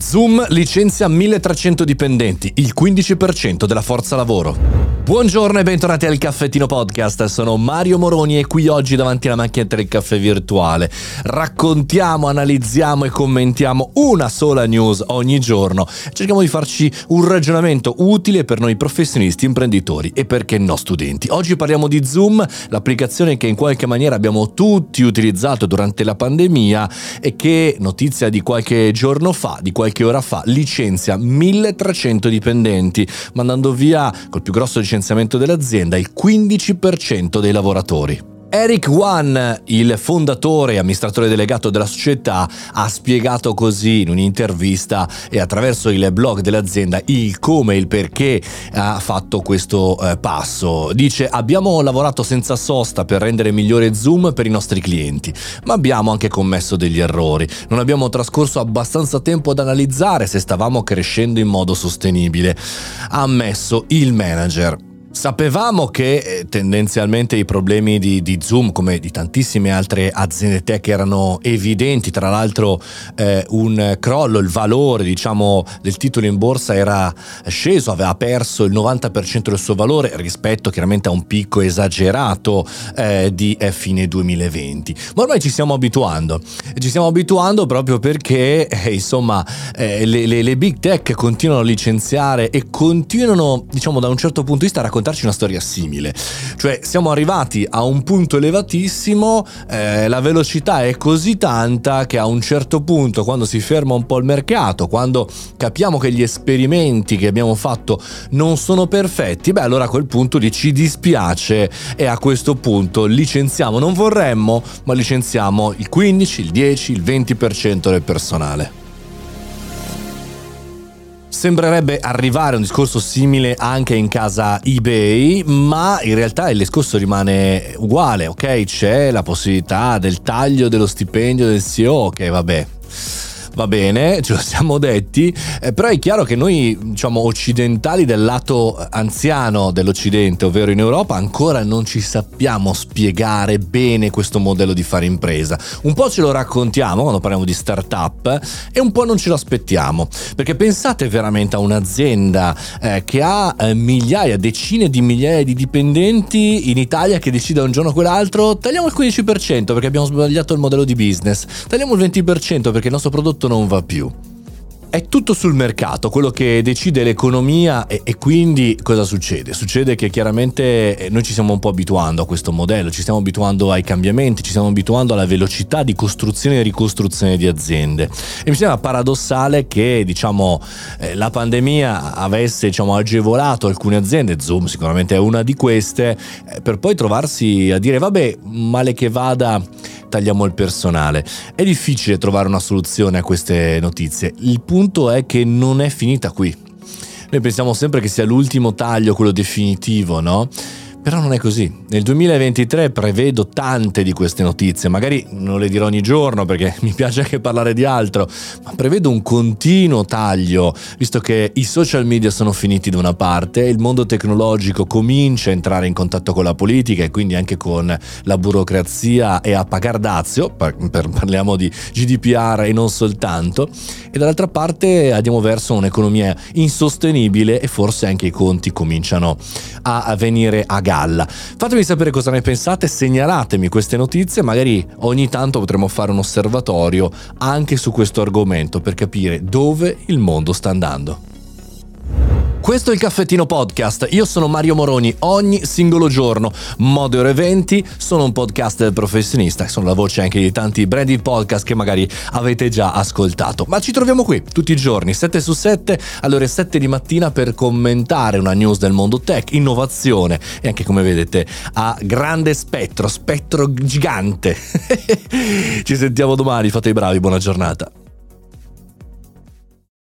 Zoom licenzia 1300 dipendenti, il 15% della forza lavoro. Buongiorno e bentornati al Caffettino Podcast, sono Mario Moroni e qui oggi davanti alla macchinetta del caffè virtuale raccontiamo, analizziamo e commentiamo una sola news ogni giorno. Cerchiamo di farci un ragionamento utile per noi professionisti, imprenditori e perché no studenti. Oggi parliamo di Zoom, l'applicazione che in qualche maniera abbiamo tutti utilizzato durante la pandemia e che, notizia di qualche giorno fa, di qualche qualche ora fa licenzia 1300 dipendenti, mandando via col più grosso licenziamento dell'azienda il 15% dei lavoratori. Eric Wan, il fondatore e amministratore delegato della società, ha spiegato così in un'intervista e attraverso il blog dell'azienda il come e il perché ha fatto questo eh, passo. Dice abbiamo lavorato senza sosta per rendere migliore Zoom per i nostri clienti, ma abbiamo anche commesso degli errori. Non abbiamo trascorso abbastanza tempo ad analizzare se stavamo crescendo in modo sostenibile, ha ammesso il manager. Sapevamo che eh, tendenzialmente i problemi di, di, Zoom, come di tantissime altre aziende tech, erano evidenti. Tra l'altro, eh, un crollo, il valore diciamo, del titolo in borsa era sceso, aveva perso il 90% del suo valore rispetto chiaramente a un picco esagerato eh, di eh, fine 2020. Ma ormai ci stiamo abituando. Ci stiamo abituando proprio perché, eh, insomma, eh, le, le, le big tech continuano a licenziare e continuano, diciamo, da un certo punto di vista a raccontare raccontarci una storia simile. Cioè siamo arrivati a un punto elevatissimo, eh, la velocità è così tanta che a un certo punto, quando si ferma un po' il mercato, quando capiamo che gli esperimenti che abbiamo fatto non sono perfetti, beh allora a quel punto lì ci dispiace e a questo punto licenziamo, non vorremmo, ma licenziamo il 15, il 10, il 20% del personale. Sembrerebbe arrivare un discorso simile anche in casa eBay, ma in realtà il discorso rimane uguale, ok? C'è la possibilità del taglio dello stipendio del CEO, che vabbè va bene, ce lo siamo detti, eh, però è chiaro che noi, diciamo, occidentali del lato anziano dell'Occidente, ovvero in Europa, ancora non ci sappiamo spiegare bene questo modello di fare impresa. Un po' ce lo raccontiamo quando parliamo di startup e un po' non ce lo aspettiamo, perché pensate veramente a un'azienda eh, che ha eh, migliaia, decine di migliaia di dipendenti in Italia che decide un giorno o quell'altro, tagliamo il 15% perché abbiamo sbagliato il modello di business, tagliamo il 20% perché il nostro prodotto non va più. È tutto sul mercato, quello che decide l'economia e, e, quindi cosa succede? Succede che chiaramente eh, noi ci stiamo un po' abituando a questo modello, ci stiamo abituando ai cambiamenti, ci stiamo abituando alla velocità di costruzione e ricostruzione di aziende. E mi sembra paradossale che diciamo, eh, la pandemia avesse diciamo, agevolato alcune aziende, Zoom sicuramente è una di queste, eh, per poi trovarsi a dire vabbè, male che vada tagliamo il personale. È difficile trovare una soluzione a queste notizie. Il punto è che non è finita qui. Noi pensiamo sempre che sia l'ultimo taglio, quello definitivo, no? Però non è così. Nel 2023 prevedo tante di queste notizie, magari non le dirò ogni giorno perché mi piace anche parlare di altro, ma prevedo un continuo taglio, visto che i social media sono finiti da una parte, il mondo tecnologico comincia a entrare in contatto con la politica e quindi anche con la burocrazia e a pagar dazio, parliamo di GDPR e non soltanto, e dall'altra parte andiamo verso un'economia insostenibile e forse anche i conti cominciano a venire a galla. Fatemi sapere cosa ne pensate, segnalatemi queste notizie, magari ogni tanto potremo fare un osservatorio anche su questo argomento per capire dove il mondo sta andando. Questo è il Caffettino Podcast, io sono Mario Moroni, ogni singolo giorno modero eventi, sono un podcast professionista e sono la voce anche di tanti branded podcast che magari avete già ascoltato. Ma ci troviamo qui tutti i giorni, 7 su 7, alle ore 7 di mattina per commentare una news del mondo tech, innovazione e anche come vedete a grande spettro, spettro gigante. ci sentiamo domani, fate i bravi, buona giornata.